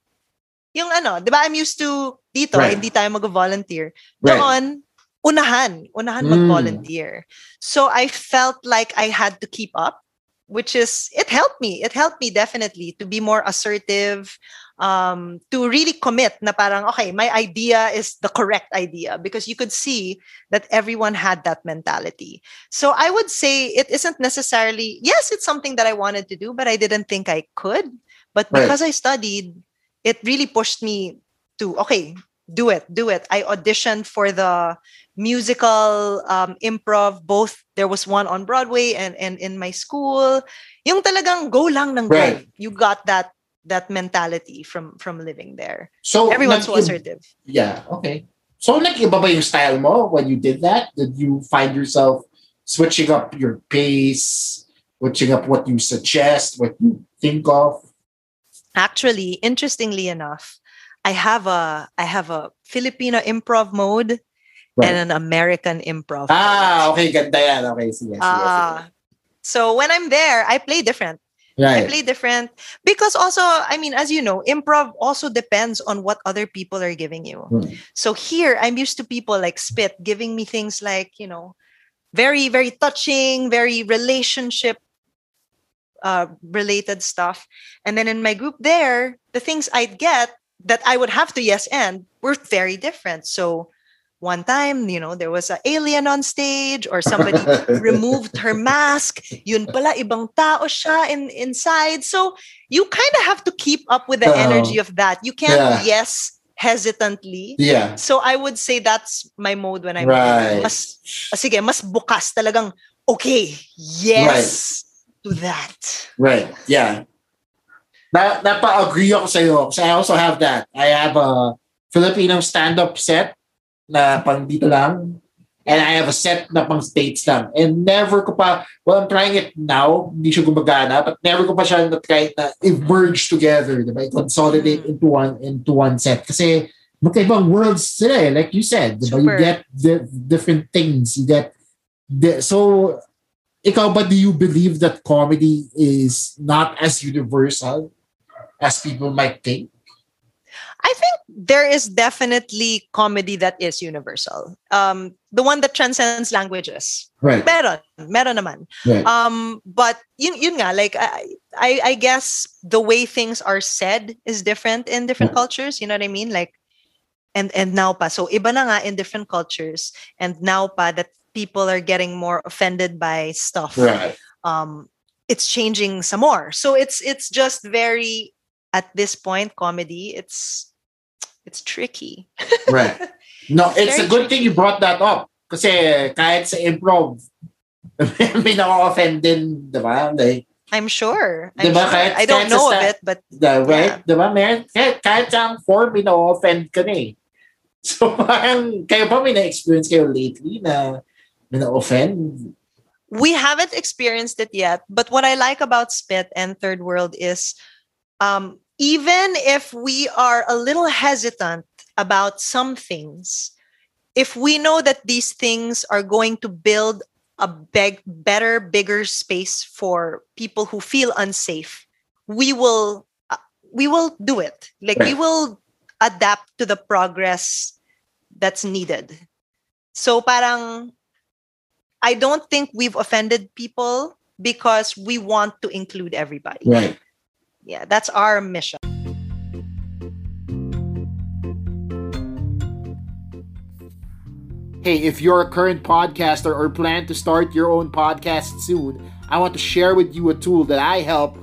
Yung ano, di ba I'm used to dito, Right. hindi tayo mag-volunteer. Right. Doon, unahan, unahan Mm. mag-volunteer. So I felt like I had to keep up, which is, it helped me. It helped me definitely to be more assertive, um, to really commit na parang, okay, my idea is the correct idea because you could see that everyone had that mentality. So I would say it isn't necessarily, yes, it's something that I wanted to do, but I didn't think I could. But Right. because I studied, it really pushed me to, okay, do it, do it. I auditioned for the musical um, improv, both there was one on Broadway and, and in my school. Yung talagang go lang ng go. Right. You got that that mentality from from living there. So Everyone's so assertive. Yeah, okay. So nag-iba ba yung style mo when you did that? Did you find yourself switching up your pace, switching up what you suggest, what you think of? Actually, interestingly enough, I have a I have a Filipino improv mode Right. and an American improv. Ah, okay, ganda yan. Okay, sige, Ah. sige. So when I'm there, I play different. I play different because also, I mean, as you know, improv also depends on what other people are giving you. Hmm. So here, I'm used to people like SPIT giving me things like, you know, very, very touching, very relationship uh, related stuff. And then in my group there, the things I'd get that I would have to yes and were very different. So one time, you know, there was an alien on stage or somebody <laughs> removed her mask. Yun pala, ibang tao siya in, inside. So you kind of have to keep up with the Oo. energy of that. You can't Yeah. yes hesitantly. Yeah. So I would say that's my mode when I'm Right. mas ah, sige, mas bukas talagang okay, yes to that. Right. Yeah. Na napa-agree ako sa iyo kasi I also have that. I have a Filipino stand-up set na pang dito lang. And I have a set na pang States lang. And never ko pa, well, I'm trying it now. Hindi siya gumagana. But never ko pa siya na-try na i-merge together. Diba? I-consolidate Mm. into one into one set. Kasi magkaibang worlds sila eh. Like you said. Diba? You Super. get di- different things. You get the, so ikaw ba do you believe that comedy is not as universal as people might think? I think there is definitely comedy that is universal. Um, the one that transcends languages. Right. Meron, meron naman. Right. Um, but yun, yun nga, like I, I, I guess the way things are said is different in different cultures. You know what I mean? Like, and and now pa. So iba na nga in different cultures, and now pa that people are getting more offended by stuff. right. Um, it's changing some more. So it's it's just very at this point comedy. It's it's tricky. Right. <laughs> No, it's a Very good thing you brought that up. Kasi kahit sa improv, <laughs> may na-offend din, di ba? Like, I'm sure. I'm Diba, sure. kahit- I don't kahit sa know of it, but the, right? Di ba? Meron, kahit, kahit sa form, may na-offend ka na eh. <laughs> So parang, kayo pa may na-experience kayo lately na may na-offend? we haven't experienced it yet but what i like about SPIT and third world is um, even if we are a little hesitant about some things if we know that these things are going to build a big, better bigger space for people who feel unsafe we will uh, we will do it like we will adapt to the progress that's needed so parang I don't think we've offended people because we want to include everybody. Right. Yeah, that's our mission. Hey, if you're a current podcaster or plan to start your own podcast soon, I want to share with you a tool that I help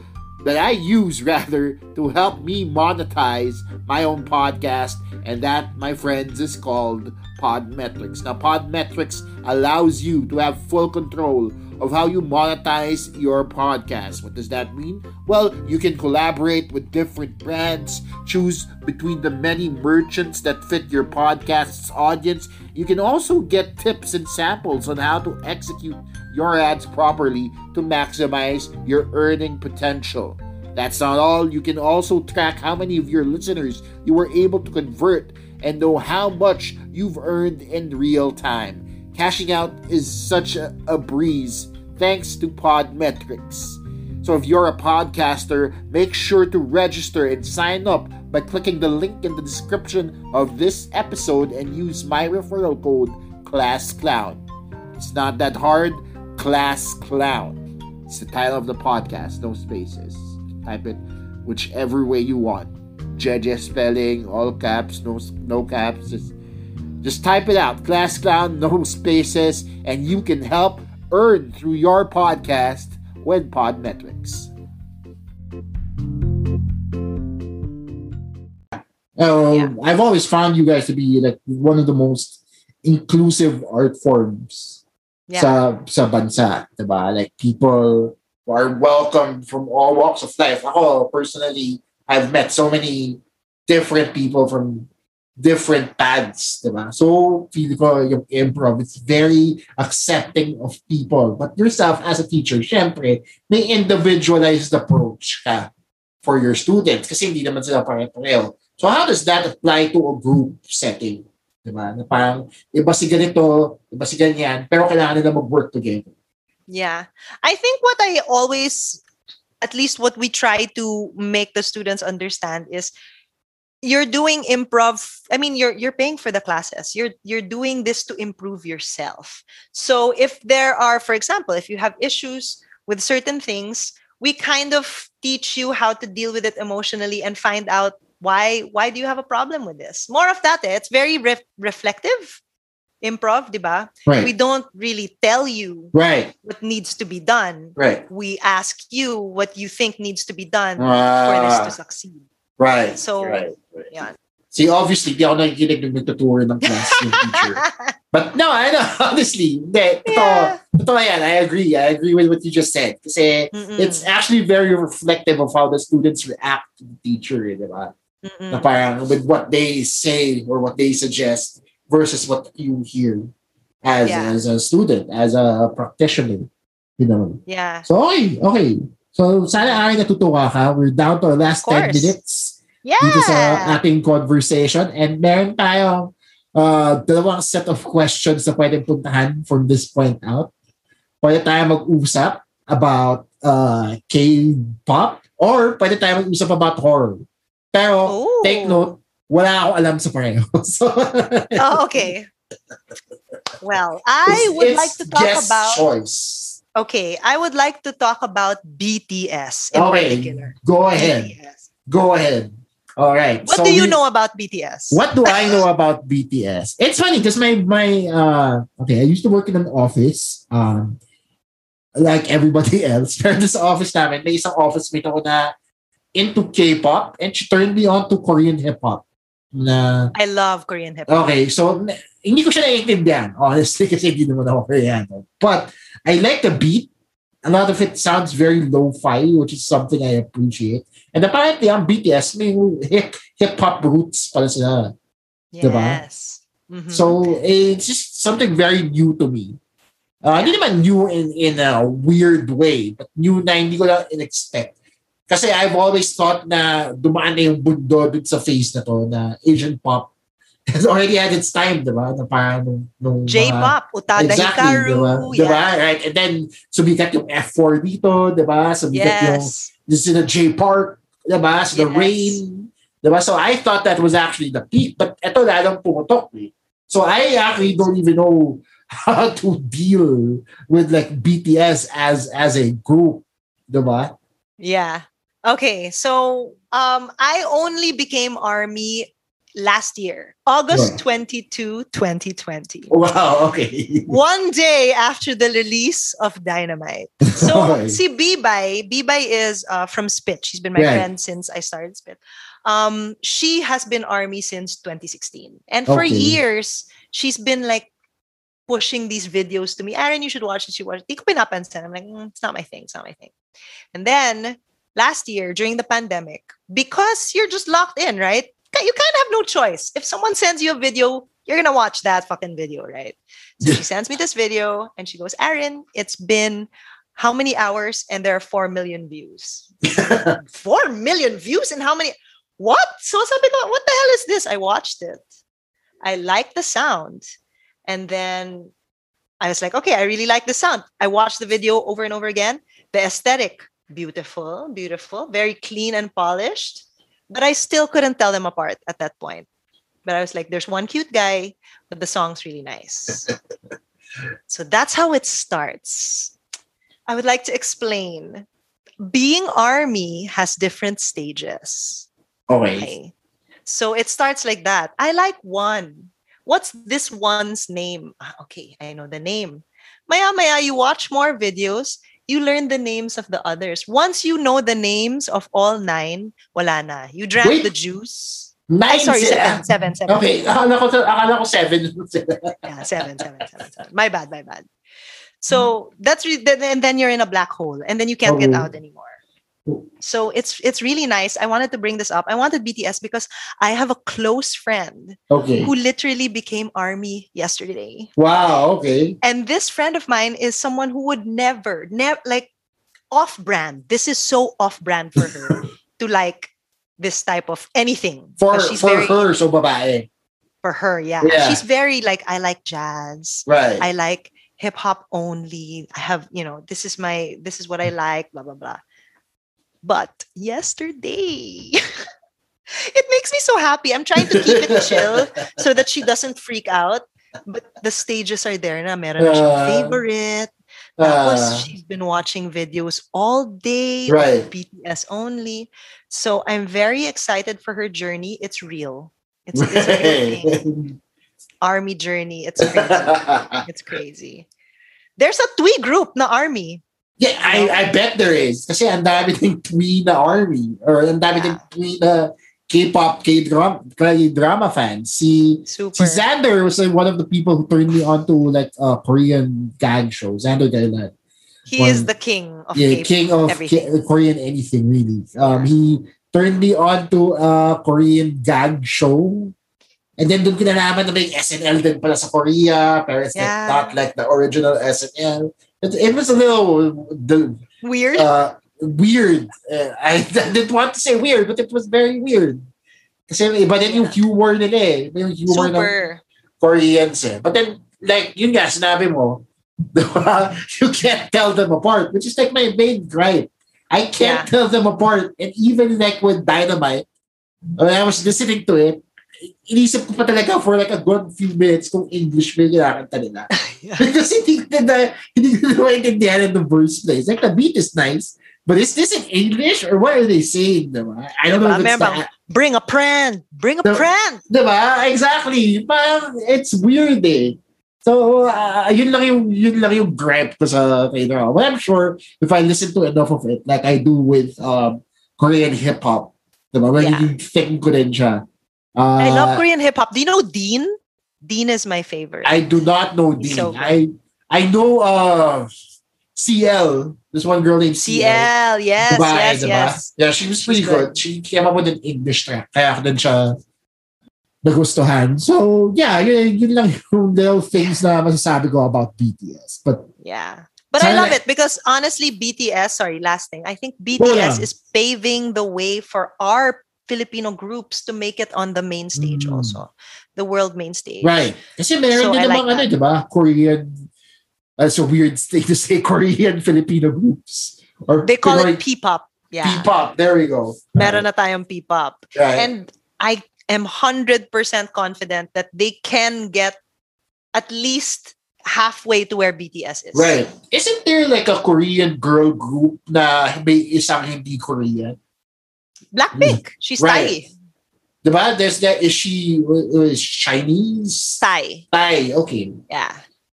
that I use <laughs> rather to help me monetize my own podcast and that my friends is called Podmetrics. Now Podmetrics allows you to have full control of how you monetize your podcast. What does that mean? Well, you can collaborate with different brands, choose between the many merchants that fit your podcast's audience. You can also get tips and samples on how to execute your ads properly to maximize your earning potential. That's not all. You can also track how many of your listeners you were able to convert and know how much you've earned in real time. Cashing out is such a, a breeze thanks to Podmetrics. So if you're a podcaster, make sure to register and sign up by clicking the link in the description of this episode and use my referral code ClassClown. It's not that hard. Class Clown. It's the title of the podcast, no spaces. Type it whichever way you want. JJ spelling, all caps, no no caps. Just, just type it out. Class Clown, no spaces, and you can help earn through your podcast with Podmetrics. Um, Yeah. I've always found you guys to be like one of the most inclusive art forms Yeah. sa sa bansa, 'di ba? Like people are welcome from all walks of life. Ako personally, I've met so many different people from different paths, 'di ba? So, feel ko yung improv, it's very accepting of people. But yourself as a teacher, syempre, may individualized approach ka for your students kasi hindi naman sila pare-pareho. So how does that apply to a group setting? Diba? Na parang iba si ganito, iba si ganyan, pero kailangan nila mag-work together. Yeah. I think what I always, at least what we try to make the students understand is you're doing improv. I mean, you're you're paying for the classes. You're you're doing this to improve yourself. So if there are, for example, if you have issues with certain things, we kind of teach you how to deal with it emotionally and find out why why do you have a problem with this. More of that. Eh? It's very ref- reflective improv, diba? Right. We don't really tell you right. what needs to be done. Right. We ask you what you think needs to be done for this Ah, to succeed. right. So, right. right. Yeah. See, obviously, di ako nakikinig ng nagtuturo ng class teacher. <laughs> But no, I know, <laughs> honestly, hindi. Totoo, Yeah. totoo yan. I agree. I agree with what you just said. Kasi Mm-mm. it's actually very reflective of how the students react to the teacher, eh, di ba? Na parang with what they say or what they suggest versus what you hear as Yeah. as a student, as a practitioner, you know. Yeah. So okay, okay. So sana ay natutuwa ka. We're down to our last 10 minutes Yeah. dito sa ating conversation and meron tayong uh, dalawang set of questions na pwedeng puntahan from this point out. Pwede tayo mag-usap about uh, K-pop or pwede tayo mag-usap about horror. Pero Oh. take note, wala akong alam sa pareho. <laughs> So, Oh, okay. Well, I would like to talk about. choice. Okay, I would like to talk about BTS in Okay, particular. go ahead. BTS. Go ahead. All right. What So do you we- know about BTS? What do I know about BTS? It's funny because my my uh okay, I used to work in an office um like everybody <laughs> else. Pero this office namin, may isang office mate ako na into K-pop and she turned me on to Korean hip-hop. Na I love Korean hip hop. Okay, so hindi ko siya naiintindihan, honestly, <laughs> kasi hindi naman ako Koreano. But I like the beat. A lot of it sounds very lo-fi, which is something I appreciate. And apparently, ang BTS, may hip, hip-hop roots pala sila. diba? Yes. Mhm. So, eh, it's just something very new to me. Uh, Hindi naman new in, in a weird way, but new na hindi ko lang in-expect. Kasi I've always thought na dumaan na yung bundo dun sa face na to, na Asian pop <laughs> has already had its time, di ba? Na parang nung, nung J-pop, Utada Exactly, Hikaru. di ba? Di ba? yeah. Right? And then, sumikat yung F4 dito, di ba? Sumikat yung Yes. this is the Jay Park, di ba? So the Yes. rain, di ba? So I thought that was actually the peak, but eto lalong pumutok eh. So I actually don't even know <laughs> how to deal with like BTS as as a group, di ba? Yeah. Okay. So um I only became army last year, August Yeah. 22, 2020. Wow, okay. <laughs> One day after the release of Dynamite. <laughs> So Okay. see Bibay, Bibay is uh, from SPIT. She's been my Right. friend since I started SPIT. Um, she has been army since 2016. And for Okay. years, she's been like pushing these videos to me. Aryn, you should watch this. You watch it. Di ko pinapansin. I'm like, "Mm, it's not my thing. It's not my thing. And then last year during the pandemic, because you're just locked in, right? You kind of have no choice. If someone sends you a video, you're gonna watch that fucking video, right? So she sends me this video and she goes, Aryn, it's been how many hours? And there are four million views. <laughs> Four million views and how many? What? So sabi ko, what the hell is this? I watched it. I like the sound. And then I was like, okay, I really like the sound. I watched the video over and over again. The aesthetic, beautiful, beautiful, very clean and polished. But I still couldn't tell them apart at that point. But I was like, there's one cute guy, but the song's really nice. <laughs> so that's how it starts. I would like to explain. Being army has different stages. Okay. Okay. So it starts like that. I like one. What's this one's name? Ah, Okay, I know the name. Maya maya, you watch more videos, you learn the names of the others. Once you know the names of all nine, wala na. You drank Wait. the juice. Nine Ay, sorry, sila. seven, seven, seven. Okay, akala ko, akala ko seven. <laughs> Yeah, seven, seven, seven, seven. My bad, my bad. So that's re- and then you're in a black hole, and then you can't get Oh. out anymore. So it's it's really nice. I wanted to bring this up. I wanted BTS because I have a close friend okay. who literally became army yesterday. Wow, okay. And this friend of mine is someone who would never, never like off brand. This is so off brand for her <laughs> to like this type of anything. For, she's for very, her, so babae. for her, yeah. Yeah. She's very like I like jazz. Right. I like hip hop only. I have, you know, this is my this is what I like, blah blah blah. But yesterday <laughs> it makes me so happy. I'm trying to keep it chill so that she doesn't freak out. But the stages are there na meron na siyang Uh, favorite. Tapos Uh, she's been watching videos all day Right. of BTS only. So I'm very excited for her journey. It's real. It's, real. Army journey. It's crazy. <laughs> It's crazy. There's a TWI group na army. Yeah, I, I bet there is. Kasi ang dami <laughs> ng TWI na army. Or ang dami Yeah. ng TWI na K-pop, K-drama, K-drama fans. Si, Super. si Xander was like, one of the people who turned me on to like a Korean gag show. Xander Gailan. he is the king of yeah, K-pop. king of. K- Korean anything really. Um, he turned me on to a Korean gag show. And then doon ko nalaman na may SNL din pala sa Korea. Pero it's like not like the original SNL. It, it was a little the, Weird. uh, weird. Uh, I, <laughs> didn't want to say weird, but it was very weird. Kasi iba din yung humor nila eh. Yung humor ng Koreans eh. But then, like, yun nga, sinabi mo, <laughs> you can't tell them apart, which is like my main gripe. I can't Yeah. tell them apart. And even like with Dynamite, when I was listening to it, inisip ko pa talaga for like a good few minutes kung English ba yung kinakanta nila. <laughs> Because hindi ko na, hindi ko na maintindihan in the first place. Like, the beat is nice, but is this in English or what are they saying? Diba? I don't know if it's Meron Bring a friend. Bring a friend. Diba? Exactly. Parang it's weird eh. So, uh, yun lang yung, yun lang yung gripe ko sa K-drama. But I'm sure if I listen to enough of it, like I do with um, Korean hip-hop, diba? Well, Yeah. thing ko din siya. Uh, I love Korean hip hop. Do you know Dean? Dean is my favorite. I do not know Dean. so. I I know uh, CL. There's one girl named CL. CL. Yes, Babae, yes, diba? yes. Yeah, she was pretty good. good. She came up with an English track. Kaya ako din siya nagustuhan. So, yeah, yun, yun lang yung little things na masasabi ko about BTS. But, Yeah. But I love it because honestly, BTS, sorry, last thing. I think. BTS is paving the way for our Filipino groups to make it on the main stage Mm. also. The world main stage. right. Kasi meron So, din like ano, di ba? Korean, that's a weird thing to say, <laughs> Korean Filipino groups. Or They call Pinoy it P-pop. Yeah. P-pop. There we go. Meron na tayong P-pop. Right. And I am 100% confident that they can get at least halfway to where BTS is. Right. Isn't there like a Korean girl group na may isang hindi Korean? Blackpink. She's Right. Thai. Diba? There's that, is she uh, is Chinese? Thai. Thai, okay. Yeah.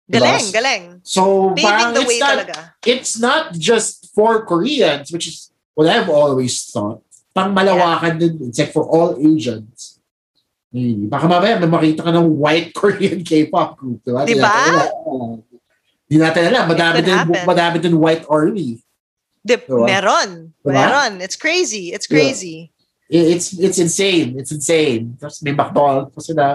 Diba? Galeng, galeng. So, parang the it's not, talaga. it's not just for Koreans, which is what I've always thought. Pang malawakan din. It's like for all Asians. Maybe. Baka mamaya may makita ka ng white <laughs> Korean K-pop group. Diba? Di Diba? natin alam. Di natin alam. Madami din, madami din white army. Diba? meron. Diba? Meron. It's crazy. It's crazy. It- It's it's insane. It's insane. Tapos may McDonald's pa sila.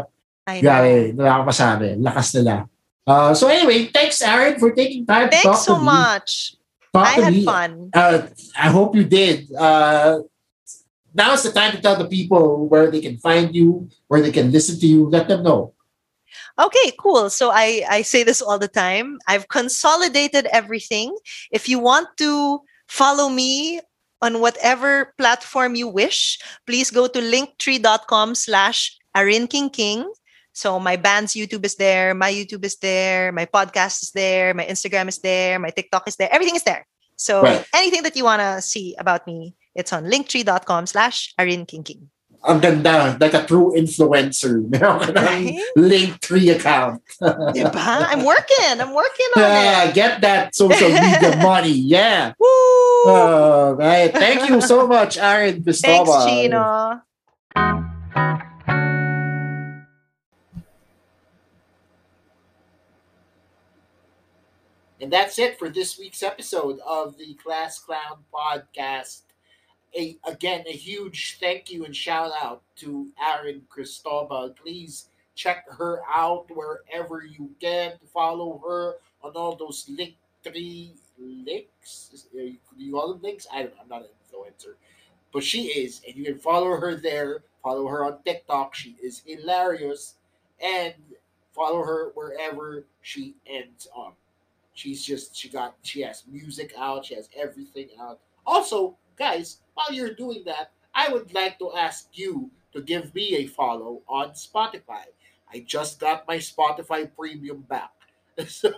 Grabe, wala akong masabi. Lakas nila. Uh, so anyway, thanks Aryn for taking time to talk Thanks so to much. Talk I had me. fun. Uh, I hope you did. Uh, now's the time to tell the people where they can find you, where they can listen to you. Let them know. Okay, cool. So I I say this all the time. I've consolidated everything. If you want to follow me on whatever platform you wish, please go to linktree.com slash Aryn King King. So my band's YouTube is there, my YouTube is there, my podcast is there, my Instagram is there, my TikTok is there, everything is there. So Right. anything that you want to see about me, it's on linktree.com slash Aryn King King. Ang ganda, like a true influencer. <laughs> Meron ka ng Right? Linktree account. <laughs> Diba? I'm working. I'm working on Yeah, it. get that social media <laughs> money. Yeah. Woo! All right. Thank you so much, Aryn Thanks, Cristobal. Chino. And that's it for this week's episode of the Class Clown Podcast. A again a huge thank you and shout out to Aryn Cristobal. Please check her out wherever you can. Follow her on all those link three links. Do you call them links? I don't. I'm not an influencer. But she is, and you can follow her there. Follow her on TikTok. She is hilarious. And follow her wherever she ends up. She's just she got she has music out, she has everything out. Also, guys, while you're doing that, I would like to ask you to give me a follow on Spotify. I just got my Spotify premium back. <laughs> So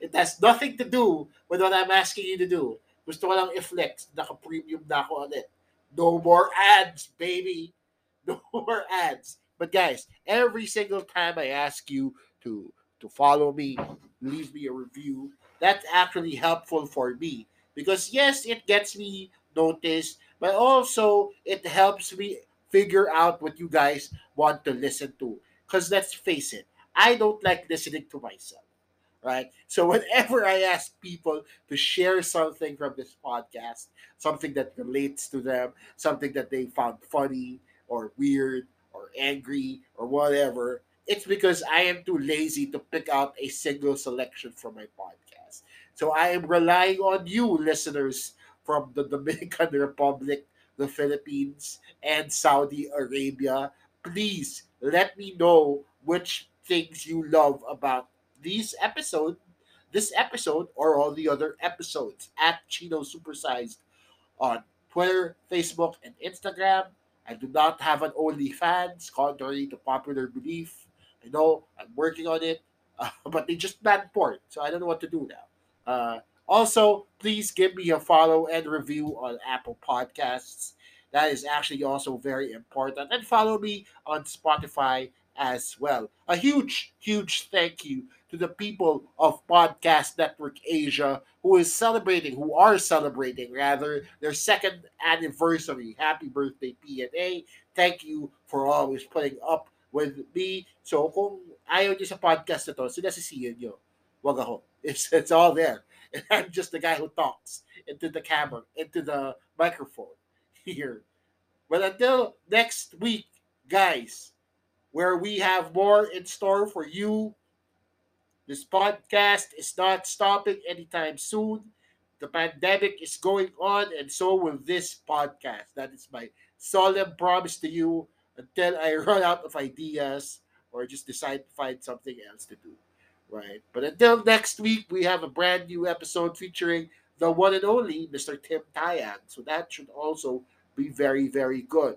it has nothing to do with what I'm asking you to do. Gusto ko lang i-flex, naka-premium na ako ulit. No more ads, baby. <laughs> No more ads. But guys, every single time I ask you to to follow me, leave me a review. That's actually helpful for me because yes, it gets me noticed, but also it helps me figure out what you guys want to listen to. Because let's face it, I don't like listening to myself. Right? So <laughs> whenever I ask people to share something from this podcast, something that relates to them, something that they found funny or weird or angry or whatever, it's because I am too lazy to pick out a single selection from my podcast. So I am relying on you, listeners from the Dominican <laughs> Republic, the Philippines, and Saudi Arabia. Please let me know which things you love about this episode, this episode, or all the other episodes at Chino Supersized on Twitter, Facebook, and Instagram. I do not have an OnlyFans, contrary to popular belief. I know I'm working on it, uh, <laughs> but they just banned porn, so I don't know what to do now. Uh, also, please give me a follow and review on Apple Podcasts. That is actually also very important. And follow me on Spotify as well. A huge, huge thank you to the people of Podcast Network Asia who is celebrating, who are celebrating rather, their second anniversary. Happy birthday, PNA. Thank you for always putting up with me. So kung ayaw niyo sa podcast na to, sinasisiyan niyo. Wag ako. <laughs> It's, it's all there. <laughs> And I'm just the guy who talks into the camera, into the microphone <laughs> here. But until next week, guys, where we have more in store for you. This podcast is not stopping anytime soon. The pandemic is going on, and so will this podcast. That is my solemn promise to you until I <laughs> run out of ideas or just decide to find something else to do. Right. But until next week, we have a brand new episode featuring the one and only Mr. Tim Tayag. So that should also be very, very good.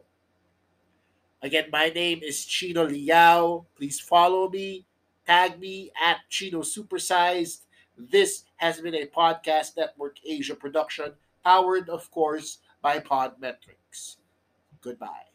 Again, my name is Chino Liao. Please follow me, tag me at Chino Supersized. This has been a Podcast Network Asia production, powered, of course, by Podmetrics. Goodbye.